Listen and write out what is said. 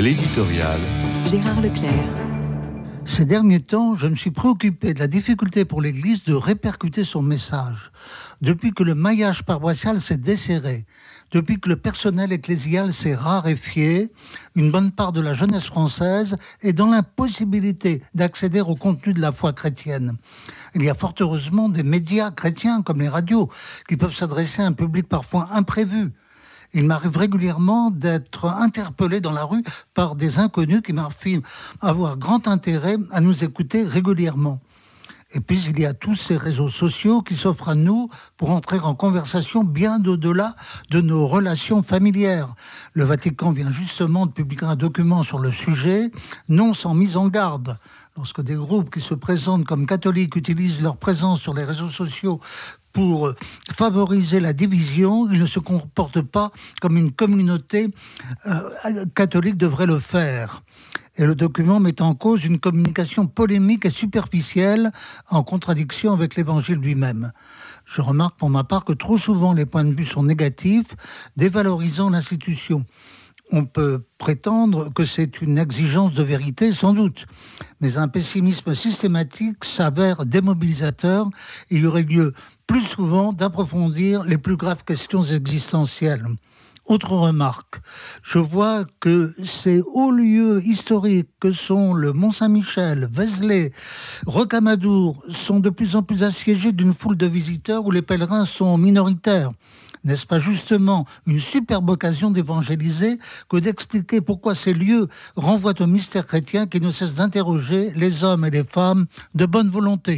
L'éditorial. Gérard Leclerc. Ces derniers temps, je me suis préoccupé de la difficulté pour l'Église de répercuter son message. Depuis que le maillage paroissial s'est desserré, depuis que le personnel ecclésial s'est raréfié, une bonne part de la jeunesse française est dans l'impossibilité d'accéder au contenu de la foi chrétienne. Il y a fort heureusement des médias chrétiens comme les radios qui peuvent s'adresser à un public parfois imprévu il m'arrive régulièrement d'être interpellé dans la rue par des inconnus qui m'affirment avoir grand intérêt à nous écouter régulièrement. Et puis il y a tous ces réseaux sociaux qui s'offrent à nous pour entrer en conversation bien au-delà de nos relations familières. Le Vatican vient justement de publier un document sur le sujet, non sans mise en garde. Lorsque des groupes qui se présentent comme catholiques utilisent leur présence sur les réseaux sociaux pour favoriser la division, ils ne se comportent pas comme une communauté euh, catholique devrait le faire. Et le document met en cause une communication polémique et superficielle en contradiction avec l'évangile lui-même. Je remarque pour ma part que trop souvent les points de vue sont négatifs, dévalorisant l'institution on peut prétendre que c'est une exigence de vérité, sans doute, mais un pessimisme systématique s'avère démobilisateur. Il y aurait lieu plus souvent d'approfondir les plus graves questions existentielles. Autre remarque, je vois que ces hauts lieux historiques que sont le Mont-Saint-Michel, Vézelay, Rocamadour sont de plus en plus assiégés d'une foule de visiteurs où les pèlerins sont minoritaires. N'est-ce pas justement une superbe occasion d'évangéliser que d'expliquer pourquoi ces lieux renvoient au mystère chrétien qui ne cesse d'interroger les hommes et les femmes de bonne volonté?